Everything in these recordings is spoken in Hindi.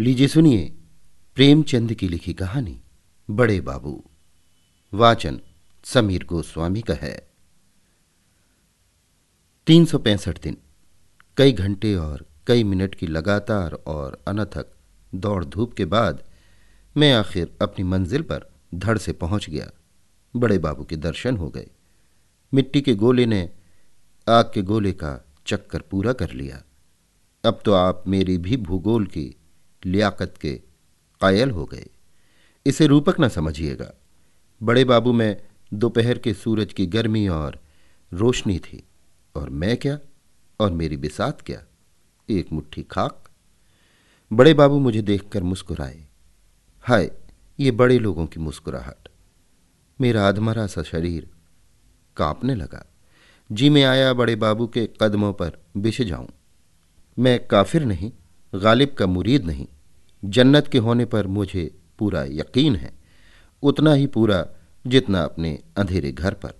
लीजिए सुनिए प्रेमचंद की लिखी कहानी, बड़े बाबू। वाचन समीर गोस्वामी का है। तीन सौ पैंसठ दिन। कई घंटे और कई मिनट की लगातार और अनथक दौड़ धूप के बाद मैं आखिर अपनी मंजिल पर धड़ से पहुँच गया। बड़े बाबू के दर्शन हो गए। मिट्टी के गोले ने आग के गोले का चक्कर पूरा कर लिया। अब तो आप मेरी भी भूगोल की लियाकत के कायल हो गए। इसे रूपक न समझिएगा। बड़े बाबू में दोपहर के सूरज की गर्मी और रोशनी थी। और मैं क्या? और मेरी बिसात क्या? एक मुट्ठी खाक। बड़े बाबू मुझे देखकर मुस्कुराए। हाय, ये बड़े लोगों की मुस्कुराहट। मेरा अधमरा सा शरीर कांपने लगा। जी में आया बड़े बाबू के कदमों पर बिछ जाऊँ। मैं काफिर नहीं गालिब का मुरीद नहीं। जन्नत के होने पर मुझे पूरा यकीन है, उतना ही पूरा जितना अपने अंधेरे घर पर।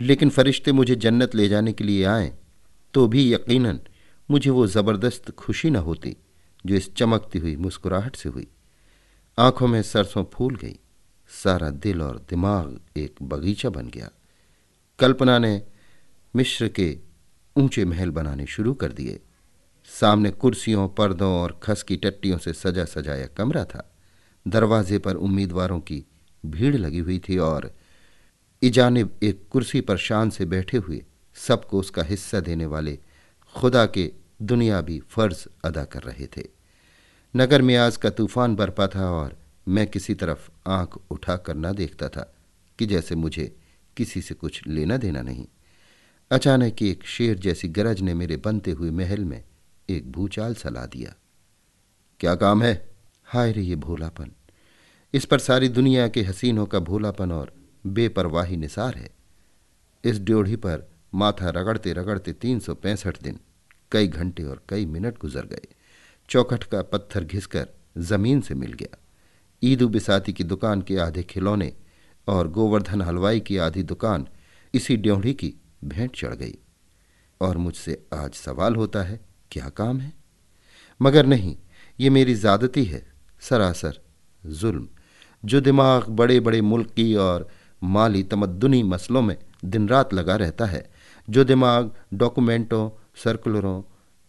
लेकिन फरिश्ते मुझे जन्नत ले जाने के लिए आए तो भी यकीनन मुझे वो ज़बरदस्त खुशी न होती, जो इस चमकती हुई मुस्कुराहट से हुई। आँखों में सरसों फूल गई, सारा दिल और दिमाग एक बगीचा बन गया। कल्पना ने मिश्र के ऊँचे महल बनाने शुरू कर दिए। सामने कुर्सियों, पर्दों और खस की टट्टियों से सजा सजाया कमरा था। दरवाजे पर उम्मीदवारों की भीड़ लगी हुई थी और इजानिब एक कुर्सी पर शान से बैठे हुए सबको उसका हिस्सा देने वाले खुदा के दुनिया भी फ़र्ज़ अदा कर रहे थे। नगर में आज का तूफ़ान बरपा था और मैं किसी तरफ़ आँख उठाकर न देखता था कि जैसे मुझे किसी से कुछ लेना देना नहीं। अचानक एक शेर जैसी गरज ने मेरे बनते हुए महल में एक भूचाल सला दिया। क्या काम है? हाय रे ये भोलापन। इस पर सारी दुनिया के हसीनों का भोलापन और बेपरवाही निसार है। इस ड्योढ़ी पर माथा रगड़ते रगड़ते तीन सौ पैंसठ दिन, कई घंटे और कई मिनट गुजर गए। चौखट का पत्थर घिसकर ज़मीन से मिल गया। ईदू बिसाती की दुकान के आधे खिलौने और गोवर्धन हलवाई की आधी दुकान इसी ड्योढ़ी की भेंट चढ़ गई। और मुझसे आज सवाल होता है क्या काम है? मगर नहीं, ये मेरी ज़्यादती है, सरासर जुल्म, जो दिमाग बड़े बड़े मुल्की और माली तमद्दुनी मसलों में दिन रात लगा रहता है, जो दिमाग डॉक्यूमेंटों, सर्कुलरों,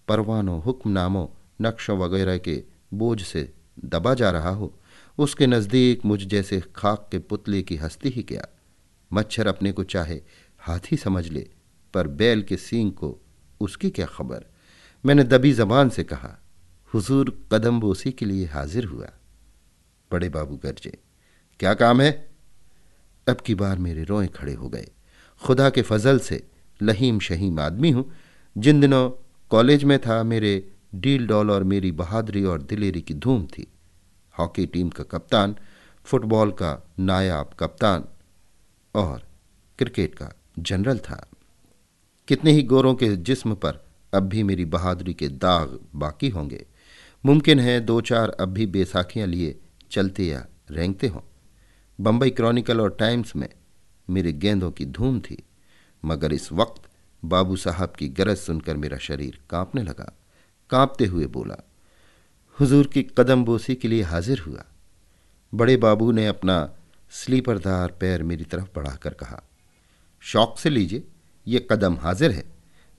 परवानों, हुक्मनामों, नक्शों वगैरह के बोझ से दबा जा रहा हो, उसके नज़दीक मुझ जैसे खाक के पुतले की हस्ती ही क्या? मच्छर अपने को चाहे हाथी समझ ले, पर बैल के सींग को उसकी क्या खबर? मैंने दबी जबान से कहा, हुजूर कदम बोसी के लिए हाजिर हुआ। बड़े बाबू गरजे, क्या काम है? अब की बार मेरे रोए खड़े हो गए। खुदा के फजल से लहीम शहीम आदमी हूँ। जिन दिनों कॉलेज में था, मेरे डील डॉल और मेरी बहादुरी और दिलेरी की धूम थी। हॉकी टीम का कप्तान, फुटबॉल का नायाब कप्तान और क्रिकेट का जनरल था। कितने ही गोरों के जिस्म पर अब भी मेरी बहादुरी के दाग बाकी होंगे। मुमकिन है दो चार अब भी बैसाखियाँ लिए चलते या रेंगते हों। बम्बई क्रॉनिकल और टाइम्स में मेरे गेंदों की धूम थी, मगर इस वक्त बाबू साहब की गरज सुनकर मेरा शरीर कांपने लगा। कांपते हुए बोला, हुजूर की कदम बोसी के लिए हाजिर हुआ। बड़े बाबू ने अपना स्लीपरदार पैर मेरी तरफ़ बढ़ाकर कहा, शौक से लीजिए, ये कदम हाजिर है।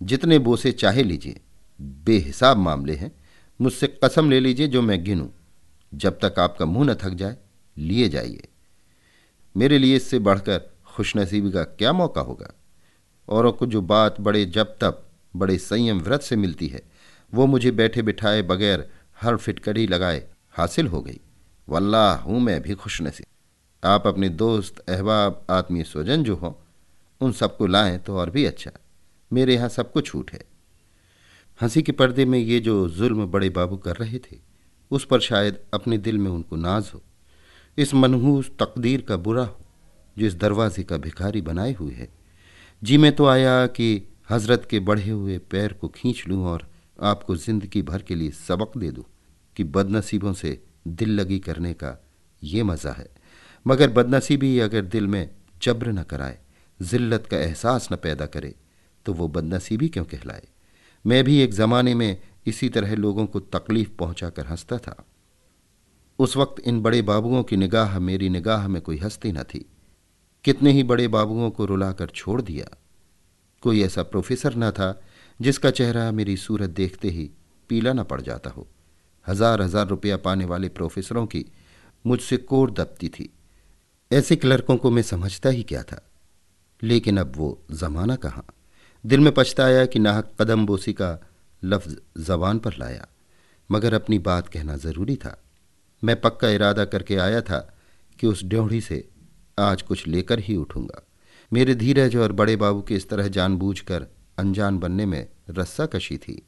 जितने बोसे चाहे लीजिए। बेहिसाब मामले हैं। मुझसे कसम ले लीजिए जो मैं गिनूं। जब तक आपका मुँह न थक जाए, लिए जाइए। मेरे लिए इससे बढ़कर खुशनसीबी का क्या मौका होगा? औरों को जो बात बड़े जब तब, बड़े संयम व्रत से मिलती है, वो मुझे बैठे बिठाए बगैर हर फिटकरी लगाए हासिल हो गई। वल्लाह, हूँ मैं भी खुशनसीब। आप अपने दोस्त, अहबाब, आत्मीय स्वजन जो हों, उन सबको लाएँ तो और भी अच्छा। मेरे यहाँ सब कुछ छूट है। हँसी के पर्दे में ये जो जुल्म बड़े बाबू कर रहे थे, उस पर शायद अपने दिल में उनको नाज हो। इस मनहूस तकदीर का बुरा हो, जो इस दरवाजे का भिखारी बनाए हुए है। जी में तो आया कि हज़रत के बढ़े हुए पैर को खींच लूँ और आपको ज़िंदगी भर के लिए सबक दे दूँ कि बदनसीबों से दिल लगी करने का ये मज़ा है। मगर बदनसीबी अगर दिल में जब्र न कराए, जिल्लत का एहसास न पैदा करे तो वो बदनसीबी क्यों कहलाए? मैं भी एक ज़माने में इसी तरह लोगों को तकलीफ़ पहुंचाकर हंसता था। उस वक्त इन बड़े बाबुओं की निगाह मेरी निगाह में कोई हस्ती न थी। कितने ही बड़े बाबुओं को रुलाकर छोड़ दिया। कोई ऐसा प्रोफेसर न था जिसका चेहरा मेरी सूरत देखते ही पीला न पड़ जाता हो। हज़ार हज़ार रुपया पाने वाले प्रोफेसरों की मुझसे कोर दबती थी। ऐसे क्लर्कों को मैं समझता ही क्या था? लेकिन अब वो जमाना कहाँ? दिल में पछताया कि नाहक कदम बोसी का लफ्ज जबान पर लाया, मगर अपनी बात कहना ज़रूरी था। मैं पक्का इरादा करके आया था कि उस ड्योढ़ी से आज कुछ लेकर ही उठूँगा। मेरे धीरज और बड़े बाबू के इस तरह जानबूझकर अनजान बनने में रस्सा कशी थी।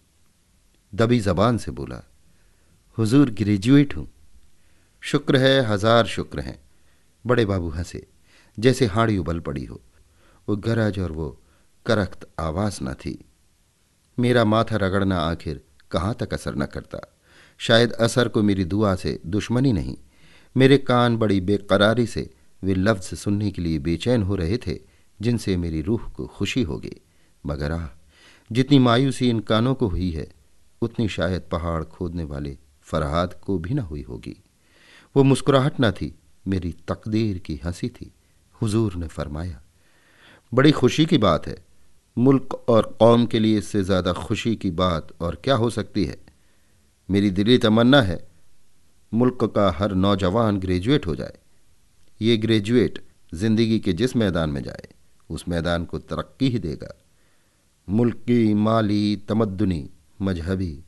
दबी जबान से बोला, हुजूर ग्रेजुएट हूँ। शुक्र है, हज़ार शुक्र हैं। बड़े बाबू हंसे, जैसे हाड़ी उबल पड़ी हो। वो गरज और वो करख्त आवाज़ न थी। मेरा माथा रगड़ना आखिर कहाँ तक असर न करता। शायद असर को मेरी दुआ से दुश्मनी नहीं, मेरे कान बड़ी बेकरारी से वे लफ्ज़ सुनने के लिए बेचैन हो रहे थे, जिनसे मेरी रूह को खुशी होगी। मगर आह, जितनी मायूसी इन कानों को हुई है, उतनी शायद पहाड़ खोदने वाले फरहाद को भी न हुई होगी। वो मुस्कुराहट न थी, मेरी तकदीर की हँसी थी। हुजूर ने फरमाया, बड़ी खुशी की बात है मुल्क और कौम के लिए इससे ज़्यादा खुशी की बात और क्या हो सकती है? मेरी दिली तमन्ना है, मुल्क का हर नौजवान ग्रेजुएट हो जाए। ये ग्रेजुएट ज़िंदगी के जिस मैदान में जाए, उस मैदान को तरक्की ही देगा। मुल्क की माली तमद्दुनी, मजहबी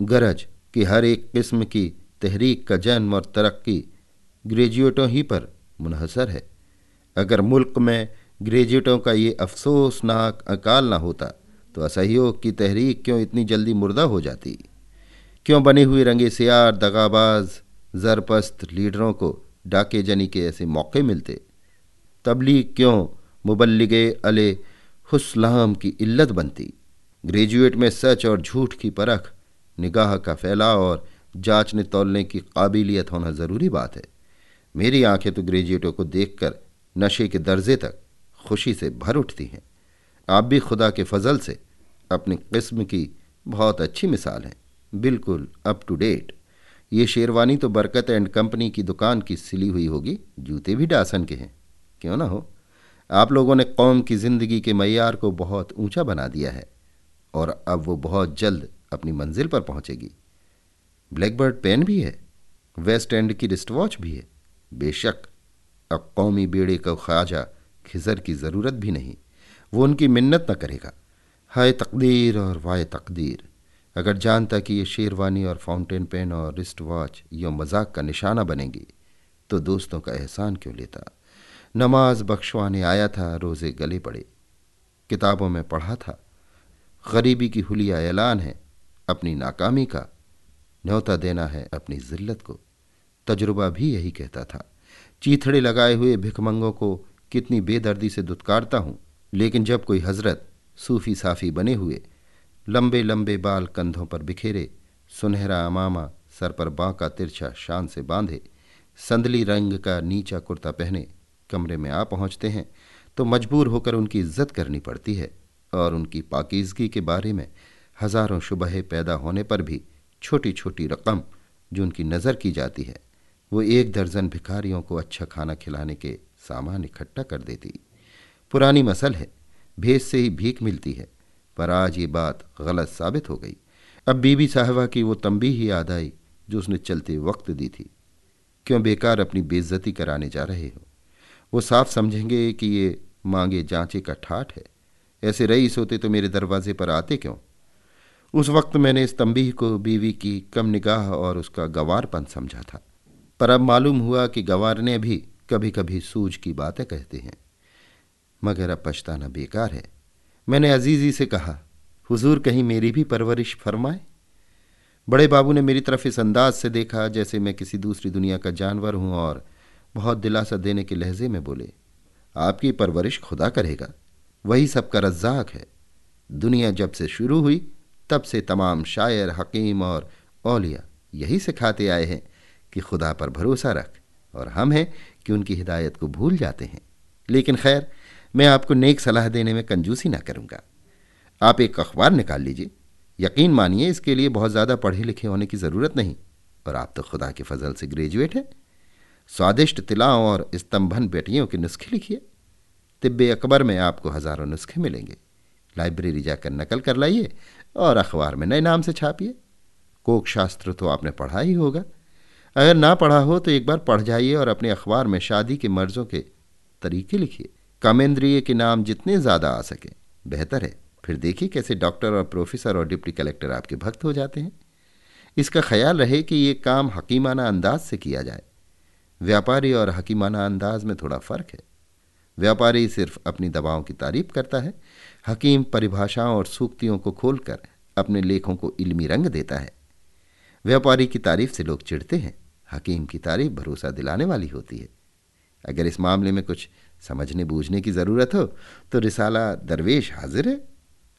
गरज कि हर एक किस्म की तहरीक का जन्म और तरक्की ग्रेजुएटों ही पर मुनहसर है। अगर मुल्क में ग्रेजुएटों का ये अफसोसनाक अकाल ना होता तो असहयोग की तहरीक क्यों इतनी जल्दी मुर्दा हो जाती? क्यों बने हुए रंगे सियार, दगाबाज, जरपस्त लीडरों को डाके जनी के ऐसे मौके मिलते? तबलीग क्यों मुबल्लिगे अले हुसलाम की इल्लत बनती? ग्रेजुएट में सच और झूठ की परख, निगाह का फैलाव और जांचने तोलने की काबिलियत होना ज़रूरी बात है। मेरी आँखें तो ग्रेजुएटों को देखकर नशे के दर्जे तक खुशी से भर उठती हैं। आप भी खुदा के फजल से अपनी किस्म की बहुत अच्छी मिसाल हैं। बिल्कुल अप टू डेट ये शेरवानी तो बरकत एंड कंपनी की दुकान की सिली हुई होगी। जूते भी डासन के हैं। क्यों ना हो? आप लोगों ने कौम की ज़िंदगी के मैार को बहुत ऊँचा बना दिया है और अब वो बहुत जल्द अपनी मंजिल पर पहुंचेगी। ब्लैकबर्ड पेन भी है। वेस्ट एंड की रिस्ट वॉच भी है। बेशक अब कौमी बेड़े का ख्वाजा खिजर की ज़रूरत भी नहीं। वो उनकी मिन्नत न करेगा। हाय तकदीर और वाय तकदीर। अगर जानता कि ये शेरवानी और फाउंटेन पेन और रिस्ट वॉच यो मज़ाक का निशाना बनेंगी तो दोस्तों का एहसान क्यों लेता? नमाज़ बख्शवाने आया था, रोज़े गले पड़े। किताबों में पढ़ा था। गरीबी की हुलिया ऐलान है अपनी नाकामी का। न्योता देना है अपनी जिल्लत को। तजुर्बा भी यही कहता था। चीथड़े लगाए हुए भिखमंगों को कितनी बेदर्दी से दुत्कारता हूँ। लेकिन जब कोई हज़रत सूफी साफी बने हुए, लंबे लंबे बाल कंधों पर बिखेरे, सुनहरा अमामा सर पर बांका तिरछा शान से बांधे, संदली रंग का नीचा कुर्ता पहने कमरे में आ पहुँचते हैं तो मजबूर होकर उनकी इज़्ज़त करनी पड़ती है और उनकी पाकिजगी के बारे में हज़ारों शुबह पैदा होने पर भी छोटी छोटी रकम जो उनकी नज़र की जाती है, वो एक दर्जन भिखारियों को अच्छा खाना खिलाने के सामान इकट्ठा कर देती। पुरानी मसल है भेज से ही भीख मिलती है, पर आज ये बात गलत साबित हो गई। अब बीबी साहबा की वो तंबी ही याद आई, जो उसने चलते वक्त दी थी। क्यों बेकार अपनी बेइज्जती कराने जा रहे हो? वो साफ़ समझेंगे कि ये मांगे जांचे का ठाठ है। ऐसे रईस होते तो मेरे दरवाजे पर आते क्यों? उस वक्त मैंने इस तंबी को बीवी की कम निगाह और उसका गवारपन समझा था। पर अब मालूम हुआ कि गवार ने भी कभी कभी सूझ की बातें कहते हैं। मगर अब पछताना बेकार है। मैंने अजीजी से कहा, हुजूर, कहीं मेरी भी परवरिश फरमाए? बड़े बाबू ने मेरी तरफ़ इस अंदाज से देखा, जैसे मैं किसी दूसरी दुनिया का जानवर हूँ और बहुत दिलासा देने के लहजे में बोले, आपकी परवरिश खुदा करेगा। वही सबका रज्जाक है। दुनिया जब से शुरू हुई, तब से तमाम शायर, हकीम और औलिया यही सिखाते आए हैं कि खुदा पर भरोसा रख और हम हैं कि उनकी हिदायत को भूल जाते हैं। लेकिन खैर, मैं आपको नेक सलाह देने में कंजूसी ना करूँगा। आप एक अखबार निकाल लीजिए। यकीन मानिए, इसके लिए बहुत ज़्यादा पढ़े लिखे होने की ज़रूरत नहीं। और आप तो खुदा के फजल से ग्रेजुएट हैं। स्वादिष्ट तिलाओं और स्तंभन बेटियों के नुस्खे लिखिए। तिब्बे अकबर में आपको हज़ारों नुस्खे मिलेंगे। लाइब्रेरी जाकर नकल कर लाइए और अखबार में नए नाम से छापिए। कोक शास्त्र तो आपने पढ़ा ही होगा। अगर ना पढ़ा हो तो एक बार पढ़ जाइए और अपने अखबार में शादी के मर्जों के तरीके लिखिए। कामेंद्रिय के नाम जितने ज़्यादा आ सके। बेहतर है। फिर देखिए कैसे डॉक्टर और प्रोफेसर और डिप्टी कलेक्टर आपके भक्त हो जाते हैं। इसका ख्याल रहे कि ये काम हकीमाना अंदाज से किया जाए। व्यापारी और हकीमाना अंदाज में थोड़ा फ़र्क है। व्यापारी सिर्फ़ अपनी दवाओं की तारीफ़ करता है। हकीम परिभाषाओं और सूक्तियों को खोलकर अपने लेखों को इल्मी रंग देता है। व्यापारी की तारीफ़ से लोग चिढ़ते हैं। हकीम की तारीफ़ भरोसा दिलाने वाली होती है। अगर इस मामले में कुछ समझने बूझने की ज़रूरत हो तो रिसाला दरवेश हाजिर है।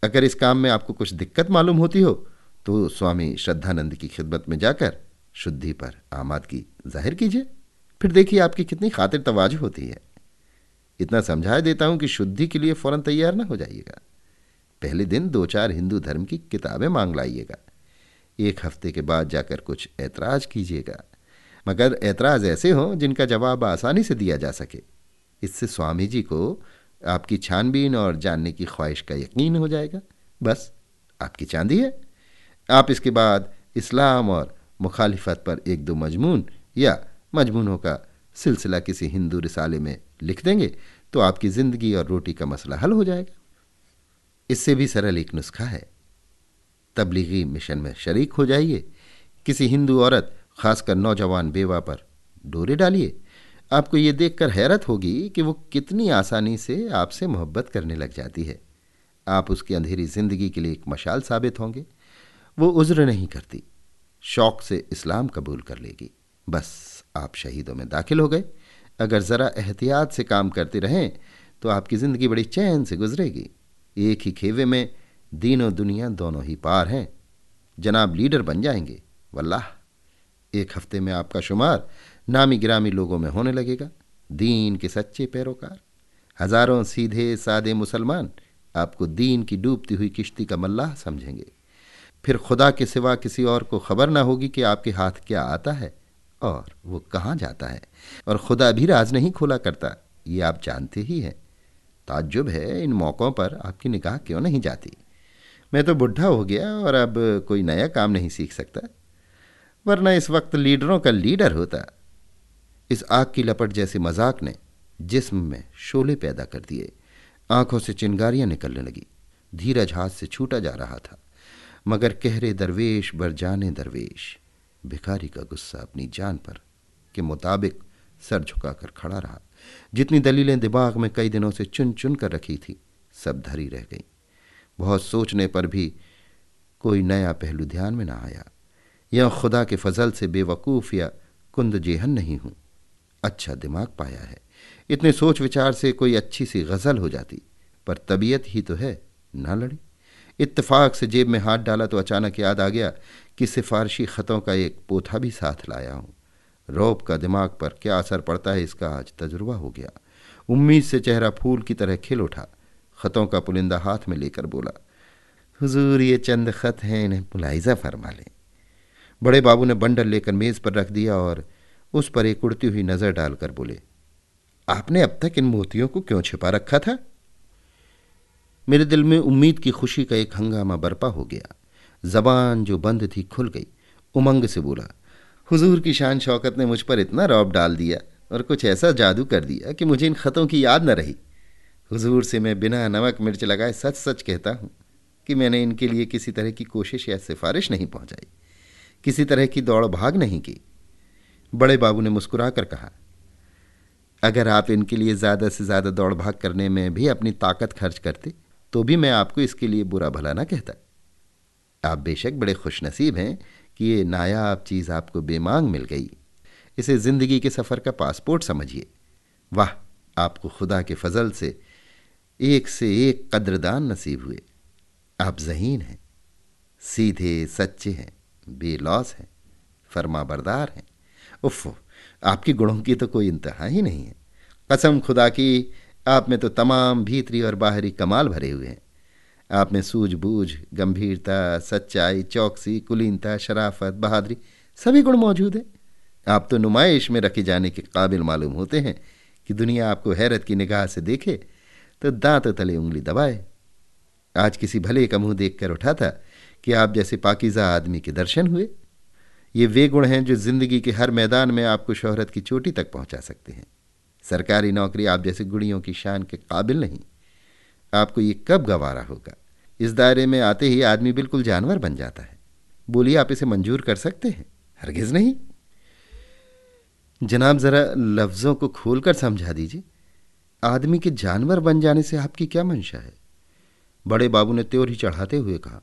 अगर इस काम में आपको कुछ दिक्कत मालूम होती हो तो स्वामी श्रद्धानंद की खिदमत में जाकर शुद्धि पर आमाद की ज़ाहिर कीजिए। फिर देखिए आपकी कितनी खातिर तवाजु होती है। इतना समझा देता हूँ कि शुद्धि के लिए फ़ौरन तैयार ना हो जाइएगा। पहले दिन दो चार हिंदू धर्म की किताबें मांग लाइएगा। एक हफ़्ते के बाद जाकर कुछ ऐतराज कीजिएगा। मगर ऐतराज ऐसे हों जिनका जवाब आसानी से दिया जा सके। इससे स्वामी जी को आपकी छानबीन और जानने की ख्वाहिश का यकीन हो जाएगा। बस, आपकी चांदी है। आप इसके बाद इस्लाम और मुखालिफत पर एक दो मजमून या मजमूनों का सिलसिला किसी हिंदू रिसाले में लिख देंगे तो आपकी ज़िंदगी और रोटी का मसला हल हो जाएगा। इससे भी सरल एक नुस्खा है। तबलीगी मिशन में शरीक हो जाइए। किसी हिंदू औरत खासकर नौजवान बेवा पर। डोरे डालिए। आपको ये देखकर हैरत होगी कि वो कितनी आसानी से आपसे मोहब्बत करने लग जाती है। आप उसकी अंधेरी ज़िंदगी के लिए एक मशाल साबित होंगे। वो उज्र नहीं करती। शौक से इस्लाम कबूल कर लेगी। बस आप शहीदों में दाखिल हो गए। अगर ज़रा एहतियात से काम करते रहें तो आपकी ज़िंदगी बड़ी चैन से गुजरेगी। एक ही खेवे में दीनों दुनिया दोनों ही पार हैं। जनाब लीडर बन जाएँगे। वल्लाह। एक हफ़्ते में आपका शुमार नामी गिरामी लोगों में होने लगेगा। दीन के सच्चे पैरोकार। हज़ारों सीधे, सादे मुसलमान आपको दीन की डूबती हुई किश्ती का मल्लाह समझेंगे। फिर खुदा के सिवा किसी और को खबर ना होगी कि आपके हाथ क्या आता है और वो कहाँ जाता है। और खुदा भी राज नहीं खोला करता। ये आप जानते ही हैं। ताज्जुब है, इन मौक़ों पर आपकी निगाह क्यों नहीं जाती? मैं तो बुढ़ा हो गया और अब कोई नया काम नहीं सीख सकता। वरना इस वक्त लीडरों का लीडर होता। इस आग की लपट जैसे मज़ाक ने जिस्म में शोले पैदा कर दिए। आँखों से चिंगारियाँ निकलने लगी। धीरज हाथ से छूटा जा रहा था। मगर कहरे दरवेश, बर जाने दरवेश। भिखारी का गुस्सा अपनी जान पर के मुताबिक सर झुकाकर खड़ा रहा। जितनी दलीलें दिमाग में कई दिनों से चुन चुन कर रखी थी, सब धरी रह गई। बहुत सोचने पर भी कोई नया पहलू ध्यान में ना आया। या खुदा के फजल से बेवकूफ़ या कुंद जेहन नहीं हूँ। अच्छा दिमाग पाया है। इतने सोच विचार से कोई अच्छी सी गज़ल हो जाती, पर तबीयत ही तो है, ना लड़ी। इत्तेफाक से जेब में हाथ डाला तो अचानक याद आ गया कि सिफारशी ख़तों का एक पोथा भी साथ लाया हूँ। रौब का दिमाग पर क्या असर पड़ता है इसका आज तजुर्बा हो गया। उम्मीद से चेहरा फूल की तरह खिल उठा। ख़तों का पुलिंदा हाथ में लेकर बोला, हुजूर, ये चंद ख़त हैं, इन्हें मुलायजा फरमा लें। बड़े बाबू ने बंडल लेकर मेज़ पर रख दिया और उस पर एक उड़ती हुई नज़र डालकर बोले, आपने अब तक इन मोतियों को क्यों छिपा रखा था? मेरे दिल में उम्मीद की खुशी का एक हंगामा बर्पा हो गया। जबान जो बंद थी खुल गई। उमंग से बोला, हुजूर की शान शौकत ने मुझ पर इतना रौब डाल दिया और कुछ ऐसा जादू कर दिया कि मुझे इन ख़तों की याद न रही। हुजूर से मैं बिना नमक मिर्च लगाए सच सच कहता हूँ कि मैंने इनके लिए किसी तरह की कोशिश या सिफारिश नहीं पहुंचाई। किसी तरह की दौड़ भाग नहीं की। बड़े बाबू ने मुस्कुरा कर कहा, अगर आप इनके लिए ज़्यादा से ज़्यादा दौड़ भाग करने में भी अपनी ताकत खर्च करते तो भी मैं आपको इसके लिए बुरा भला ना कहता। आप बेशक बड़े खुशनसीब हैं कि ये नायाब चीज़ आपको बेमांग मिल गई। इसे ज़िंदगी के सफ़र का पासपोर्ट समझिए। वाह, आपको खुदा के फजल से एक से एक कद्रदान नसीब हुए। आप जहीन हैं, सीधे सच्चे हैं। बेलौस हैं, फरमा बरदार हैं। उफ, आपके गुणों की तो कोई इंतहा ही नहीं है। कसम खुदा की, आप में तो तमाम भीतरी और बाहरी कमाल भरे हुए हैं। आप में सूझबूझ, गंभीरता, सच्चाई, चौकसी, कुलीनता, शराफत, बहादुरी, सभी गुण मौजूद हैं। आप तो नुमाइश में रखे जाने के काबिल मालूम होते हैं कि दुनिया आपको हैरत की निगाह से देखे तो दांत तले उंगली दबाए। आज किसी भले का मुँह देखकर उठा था कि आप जैसे पाकिजा आदमी के दर्शन हुए। ये वे गुण हैं जो ज़िंदगी के हर मैदान में आपको शोहरत की चोटी तक पहुँचा सकते हैं। सरकारी नौकरी आप जैसे गुड़ियों की शान के काबिल नहीं। आपको ये कब गवारा होगा? इस दायरे में आते ही आदमी बिल्कुल जानवर बन जाता है। बोलिए, आप इसे मंजूर कर सकते हैं? हरगिज नहीं। जनाब, जरा लफ्जों को खोलकर समझा दीजिए। आदमी के जानवर बन जाने से आपकी क्या मंशा है? बड़े बाबू ने त्योर चढ़ाते हुए कहा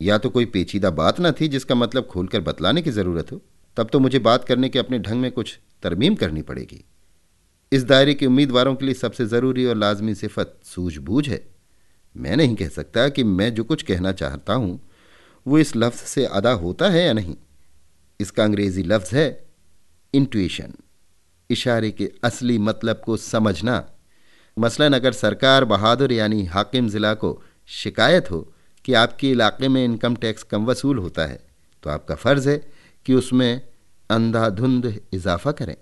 या तो कोई पेचीदा बात न थी जिसका मतलब खोलकर बतलाने की ज़रूरत हो, तब तो मुझे बात करने के अपने ढंग में कुछ तरमीम करनी पड़ेगी। इस दायरे के उम्मीदवारों के लिए सबसे ज़रूरी और लाजमी सिफत सूझबूझ है। मैं नहीं कह सकता कि मैं जो कुछ कहना चाहता हूँ, वो इस लफ्ज़ से अदा होता है या नहीं। इसका अंग्रेज़ी लफ्ज़ है इंट्यूशन इशारे के असली मतलब को समझना। मसलन अगर सरकार बहादुर यानी हाकिम ज़िला को शिकायत हो कि आपके इलाके में इनकम टैक्स कम वसूल होता है तो आपका फ़र्ज़ है कि उसमें अंधाधुंध इजाफा करें,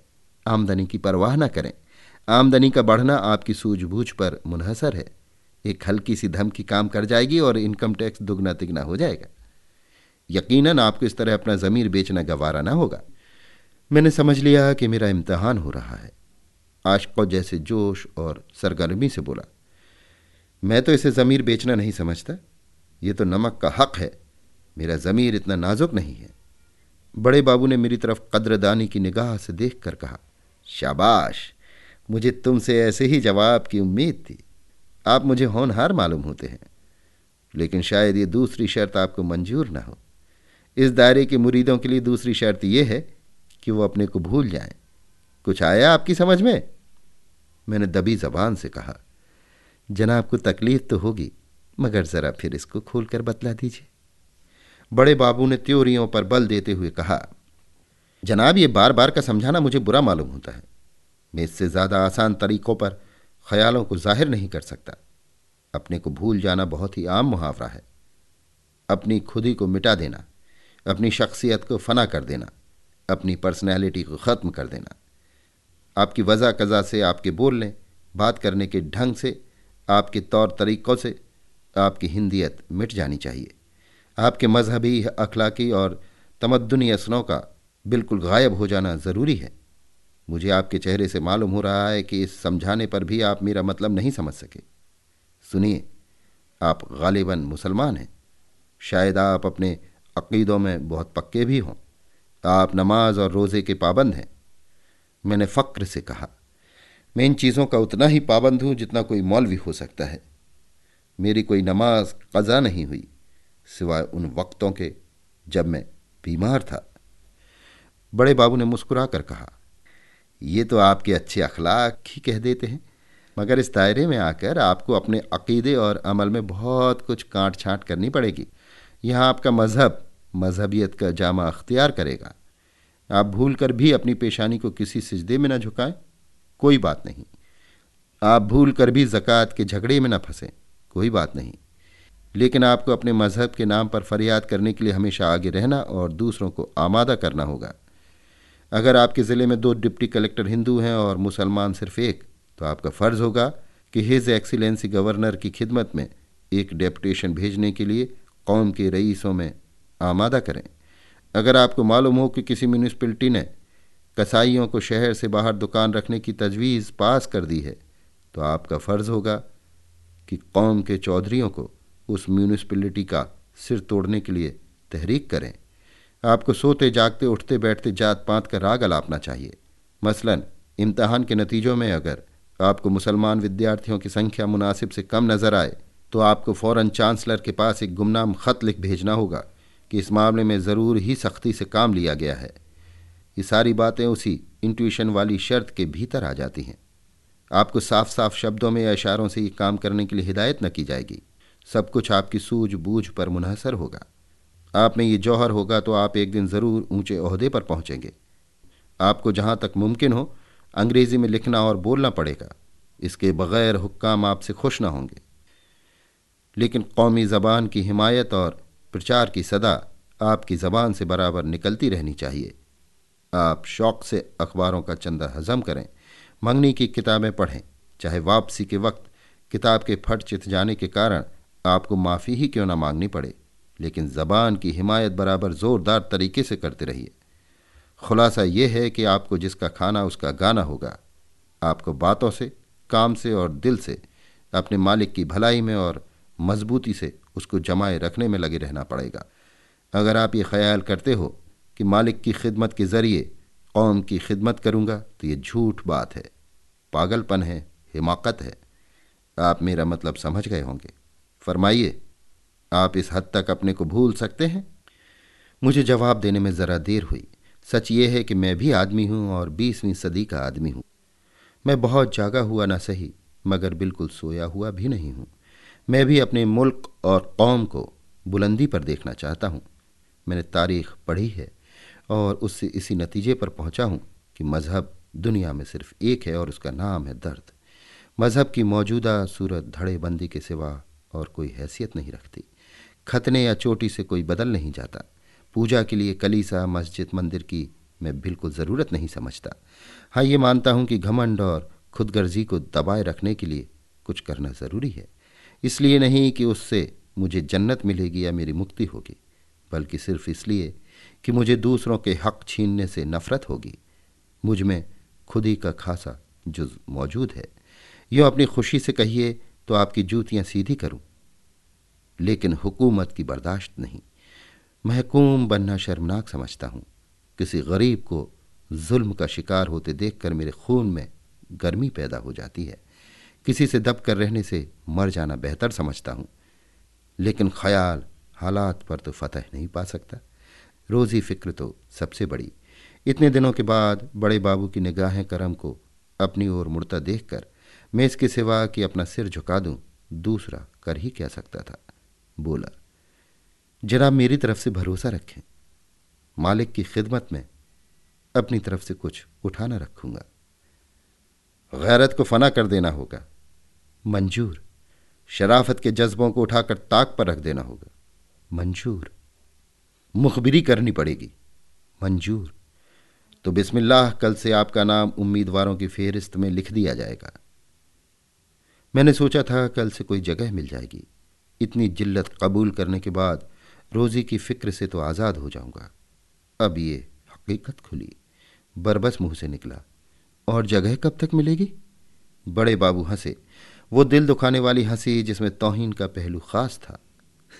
आमदनी की परवाह न करें। आमदनी का बढ़ना आपकी सूझबूझ पर मुनहसर है। एक हल्की सी धमकी काम कर जाएगी और इनकम टैक्स दुगना तिगना हो जाएगा। यकीनन आपको इस तरह अपना ज़मीर बेचना गवारा ना होगा। मैंने समझ लिया कि मेरा इम्तहान हो रहा है। आशको जैसे जोश और सरगर्मी से बोला, मैं तो इसे ज़मीर बेचना नहीं समझता। ये तो नमक का हक है। मेरा ज़मीर इतना नाजुक नहीं है। बड़े बाबू ने मेरी तरफ़ कद्रदानी की निगाह से देख कर कहा, शाबाश, मुझे तुमसे ऐसे ही जवाब की उम्मीद थी। आप मुझे होनहार मालूम होते हैं, लेकिन शायद ये दूसरी शर्त आपको मंजूर ना हो। इस दायरे के मुरीदों के लिए दूसरी शर्त यह है कि वो अपने को भूल जाएँ। कुछ आया आपकी समझ में? मैंने दबी जबान से कहा, जनाब को तकलीफ़ तो होगी। मगर ज़रा फिर इसको खोलकर बतला दीजिए। बड़े बाबू ने त्योरियों पर बल देते हुए कहा, जनाब, ये बार बार का समझाना मुझे बुरा मालूम होता है। मैं इससे ज़्यादा आसान तरीकों पर ख्यालों को ज़ाहिर नहीं कर सकता। अपने को भूल जाना बहुत ही आम मुहावरा है। अपनी खुदी को मिटा देना, अपनी शख्सियत को फना कर देना, अपनी पर्सनैलिटी को ख़त्म कर देना। आपकी वजह कज़ा से आपके बोलने, बात करने के ढंग से, आपके तौर तरीक़ों से आपकी हिंदियत मिट जानी चाहिए। आपके मजहबी अखलाकी और तमद्दनी असनों का बिल्कुल गायब हो जाना ज़रूरी है। मुझे आपके चेहरे से मालूम हो रहा है कि इस समझाने पर भी आप मेरा मतलब नहीं समझ सके। सुनिए, आप गालिबन मुसलमान हैं। शायद आप अपने अकीदों में बहुत पक्के भी हों। आप नमाज़ और रोज़े के पाबंद हैं। मैंने फ़क्र से कहा, मैं इन चीज़ों का उतना ही पाबंद हूँ जितना कोई मौलवी हो सकता है। मेरी कोई नमाज़ कज़ा नहीं हुई, सिवाय उन वक्तों के जब मैं बीमार था। बड़े बाबू ने मुस्कुरा कर कहा, ये तो आपके अच्छे अखलाक ही कह देते हैं, मगर इस दायरे में आकर आपको अपने अकीदे और अमल में बहुत कुछ काट छाँट करनी पड़ेगी। यहाँ आपका मज़हब, मजहबियत का जामा अख्तियार करेगा। आप भूल कर भी अपनी पेशानी को किसी सिजदे में न झुकाएँ, कोई बात नहीं। आप भूल कर भी ज़क़़त के झगड़े में न फंसें। कोई बात नहीं। लेकिन आपको अपने मज़हब के नाम पर फरियाद करने के लिए हमेशा आगे रहना और दूसरों को आमादा करना होगा। अगर आपके ज़िले में दो डिप्टी कलेक्टर हिंदू हैं और मुसलमान सिर्फ़ एक तो आपका फ़र्ज़ होगा कि हिज एक्सीलेंसी गवर्नर की खिदमत में एक डेपुटेशन भेजने के लिए कौम के रईसों में आमादा करें। अगर आपको मालूम हो कि किसी म्यूनिसपैलिटी ने कसाईयों को शहर से बाहर दुकान रखने की तजवीज़ पास कर दी है तो आपका फ़र्ज़ होगा कि कौम के चौधरीों को उस म्यूनिसपैलिटी का सिर तोड़ने के लिए तहरीक करें। आपको सोते, जागते, उठते, बैठते, जात पात का राग अलापना चाहिए। मसलन, इम्तहान के नतीजों में अगर आपको मुसलमान विद्यार्थियों की संख्या मुनासिब से कम नज़र आए तो आपको फ़ौर चांसलर के पास एक गुमनाम ख़त लिख भेजना होगा कि इस मामले में ज़रूर ही सख्ती से काम लिया गया है। ये सारी बातें उसी इंट्यूशन वाली शर्त के भीतर आ जाती हैं। आपको साफ़ साफ़ शब्दों में या इशारों से ये काम करने के लिए हिदायत न की जाएगी। सब कुछ आपकी सूझबूझ पर मुनहसर होगा। आप में ये जौहर होगा तो आप एक दिन ज़रूर ऊँचे अहदे पर पहुँचेंगे। आपको जहाँ तक मुमकिन हो, अंग्रेज़ी में लिखना और बोलना पड़ेगा। इसके बग़ैर हुक्काम आपसे खुश ना होंगे। लेकिन कौमी ज़बान की हिमायत और प्रचार की सदा आपकी ज़बान से बराबर निकलती रहनी चाहिए। आप शौक से अखबारों का चंदा हजम करें। मंगनी की किताबें पढ़ें। चाहे वापसी के वक्त किताब के फट चित जाने के कारण आपको माफ़ी ही क्यों ना मांगनी पड़े, लेकिन ज़बान की हिमायत बराबर ज़ोरदार तरीके से करते रहिए। खुलासा यह है कि आपको जिसका खाना उसका गाना होगा, आपको बातों से, काम से और दिल से, अपने मालिक की भलाई में और मजबूती से उसको जमाए रखने में लगे रहना पड़ेगा। अगर आप ये ख्याल करते हो कि मालिक की खिदमत के ज़रिए कौम की खिदमत करूँगा तो ये झूठ बात है। पागलपन है, हिमाकत है। आप मेरा मतलब समझ गए होंगे। फरमाइए, आप इस हद तक अपने को भूल सकते हैं? मुझे जवाब देने में ज़रा देर हुई। सच ये है कि मैं भी आदमी हूँ और बीसवीं सदी का आदमी हूँ। मैं बहुत जागा हुआ ना सही, मगर बिल्कुल सोया हुआ भी नहीं हूँ। मैं भी अपने मुल्क और कौम को बुलंदी पर देखना चाहता हूँ। मैंने तारीख पढ़ी है। और उससे इसी नतीजे पर पहुँचा हूँ कि मज़हब दुनिया में सिर्फ़ एक है और उसका नाम है दर्द। मज़हब की मौजूदा सूरत धड़ेबंदी के सिवा और कोई हैसियत नहीं रखती। खतने या चोटी से कोई बदल नहीं जाता। पूजा के लिए कलीसा, मस्जिद, मंदिर की मैं बिल्कुल ज़रूरत नहीं समझता। हाँ ये मानता हूँ कि घमंड और खुदगर्जी को दबाए रखने के लिए कुछ करना ज़रूरी है। इसलिए नहीं कि उससे मुझे जन्नत मिलेगी या मेरी मुक्ति होगी, बल्कि सिर्फ़ इसलिए कि मुझे दूसरों के हक छीनने से नफरत होगी। मुझमें खुद ही का खासा जुज मौजूद है। यूँ अपनी खुशी से कहिए तो आपकी जूतियाँ सीधी करूँ। लेकिन हुकूमत की बर्दाश्त नहीं। महकूम बनना शर्मनाक समझता हूँ। किसी गरीब को जुल्म का शिकार होते देखकर मेरे खून में गर्मी पैदा हो जाती है। किसी से दब कर रहने से मर जाना बेहतर समझता हूँ। लेकिन ख्याल हालात पर तो फतह नहीं पा सकता। रोज़ी फ़िक्र तो सबसे बड़ी। इतने दिनों के बाद बड़े बाबू की निगाहें करम को अपनी ओर मुड़ता देखकर मैं इसके सिवा कि अपना सिर झुका दूँ, दूसरा कर ही क्या सकता था। बोला जरा मेरी तरफ़ से भरोसा रखें। मालिक की खिदमत में अपनी तरफ़ से कुछ उठाना रखूँगा। गैरत को फना कर देना होगा। मंजूर, शराफत के जज्बों को उठाकर ताक पर रख देना होगा। मंजूर मुखबिरी करनी पड़ेगी। मंजूर। तो बिस्मिल्लाह, कल से आपका नाम उम्मीदवारों की फेहरिस्त में लिख दिया जाएगा। मैंने सोचा था कल से कोई जगह मिल जाएगी। इतनी जिल्लत कबूल करने के बाद रोज़ी की फ़िक्र से तो आज़ाद हो जाऊँगा। अब ये हकीकत खुली। बरबस मुँह से निकला। और जगह कब तक मिलेगी? बड़े बाबू हंसे। वो दिल दुखाने वाली हँसी जिसमें तोहिन का पहलू खास था।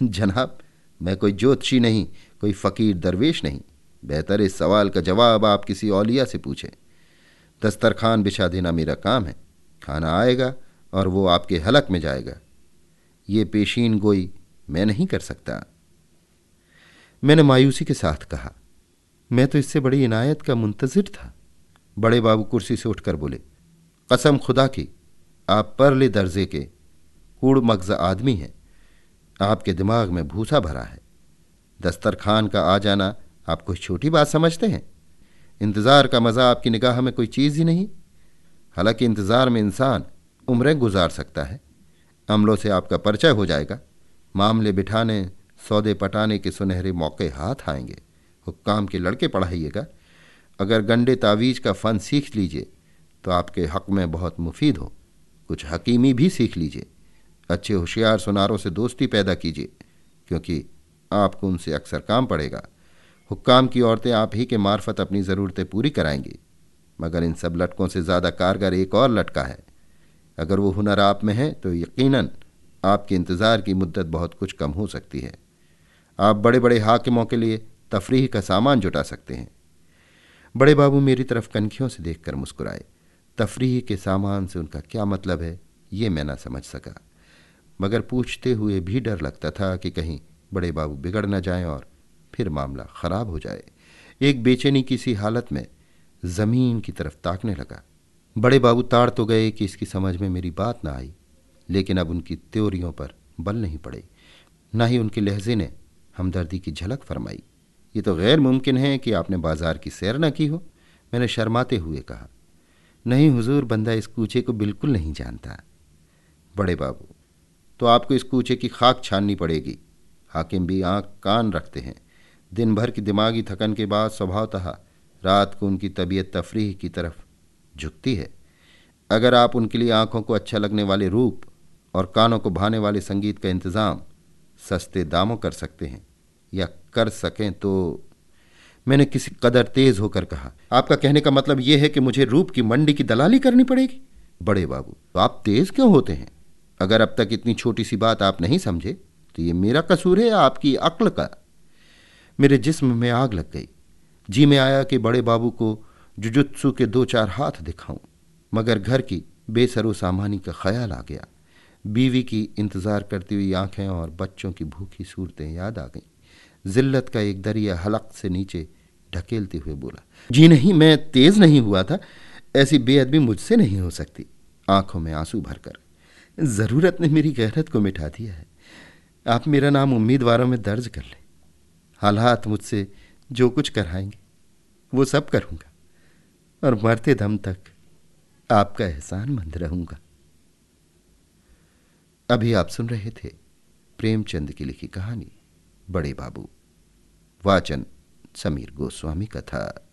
जनाब, मैं कोई ज्योतिषी नहीं कोई फ़कीर दरवेश नहीं। बेहतर इस सवाल का जवाब आप किसी औलिया से पूछें। दस्तरखान बिछा देना मेरा काम है। खाना आएगा और वो आपके हलक में जाएगा। ये पेशीन गोई मैं नहीं कर सकता। मैंने मायूसी के साथ कहा, मैं तो इससे बड़ी इनायत का मुंतजर था। बड़े बाबू कुर्सी से उठकर बोले, कसम खुदा की, आप परले दर्जे के कूड़ मगज आदमी हैं। आपके दिमाग में भूसा भरा है। दस्तरखान का आ जाना, आप कोई छोटी बात समझते हैं? इंतज़ार का मज़ा आपकी निगाह में कोई चीज़ ही नहीं। हालाँकि इंतज़ार में इंसान उम्रें गुजार सकता है। अमलों से आपका परिचय हो जाएगा। मामले बिठाने, सौदे पटाने के सुनहरे मौके हाथ आएँगे। हुक्काम के लड़के पढ़ाइएगा। अगर गंडे तावीज़ का फ़न सीख लीजिए तो आपके हक में बहुत मुफीद हो। कुछ हकीमी भी सीख लीजिए। अच्छे होशियार सुनारों से दोस्ती पैदा कीजिए, क्योंकि आपको उनसे अक्सर काम पड़ेगा। हुक्काम की औरतें आप ही के मार्फत अपनी ज़रूरतें पूरी कराएँगी। मगर इन सब लटकों से ज़्यादा कारगर एक और लटका है। अगर वो हुनर आप में है तो यकीनन आपके इंतज़ार की मुद्दत बहुत कुछ कम हो सकती है। आप बड़े बड़े हाकिमों के लिए तफरीह का सामान जुटा सकते हैं। बड़े बाबू मेरी तरफ़ कनखियों से देखकर मुस्कुराए। तफरीह के सामान से उनका क्या मतलब है, ये मैं ना समझ सका। मगर पूछते हुए भी डर लगता था कि कहीं बड़े बाबू बिगड़ न जाएँ और फिर मामला खराब हो जाए। एक बेचैनी की सी हालत में ज़मीन की तरफ़ ताकने लगा। बड़े बाबू ताड़ तो गए कि इसकी समझ में मेरी बात ना आई, लेकिन अब उनकी त्योरियों पर बल नहीं पड़े। न ही उनके लहजे ने हमदर्दी की झलक फरमाई। ये तो गैर मुमकिन है कि आपने बाज़ार की सैर न की हो, मैंने शर्माते हुए कहा। नहीं हुजूर, बंदा इस कूचे को बिल्कुल नहीं जानता। बड़े बाबू तो आपको इस कूचे की खाक छाननी पड़ेगी। हाकिम भी आँख कान रखते हैं। दिन भर की दिमागी थकन के बाद स्वभावतः रात को उनकी तबीयत तफरीह की तरफ़ झुकती है। अगर आप उनके लिए आँखों को अच्छा लगने वाले रूप और कानों को भाने वाले संगीत का इंतज़ाम सस्ते दामों कर सकते हैं या कर सकें तो मैंने किसी कदर तेज होकर कहा, आपका कहने का मतलब यह है कि मुझे रूप की मंडी की दलाली करनी पड़ेगी। बड़े बाबू तो आप तेज क्यों होते हैं? अगर अब तक इतनी छोटी सी बात आप नहीं समझे तो ये मेरा कसूर है आपकी अक्ल का। मेरे जिस्म में आग लग गई। जी में आया कि बड़े बाबू को जुजुत्सु के दो चार हाथ दिखाऊँ, मगर घर की बेसरो सामानी का ख्याल आ गया। बीवी की इंतज़ार करती हुई आँखें और बच्चों की भूखी सूरतें याद आ गईं। जिल्लत का एक दरिया हलक से नीचे ढकेलते हुए बोला, जी नहीं, मैं तेज नहीं हुआ था। ऐसी बेअदबी मुझसे नहीं हो सकती। आँखों में आँसू भरकर। ज़रूरत ने मेरी गहरत को मिटा दिया है। आप मेरा नाम उम्मीदवारों में दर्ज कर लें। हालात मुझसे जो कुछ कराएँगे, वो सब करूँगा और मरते दम तक आपका एहसान मंद रहूँगा। अभी आप सुन रहे थे प्रेमचंद की लिखी कहानी, बड़े बाबू, वाचन समीर गोस्वामी का था।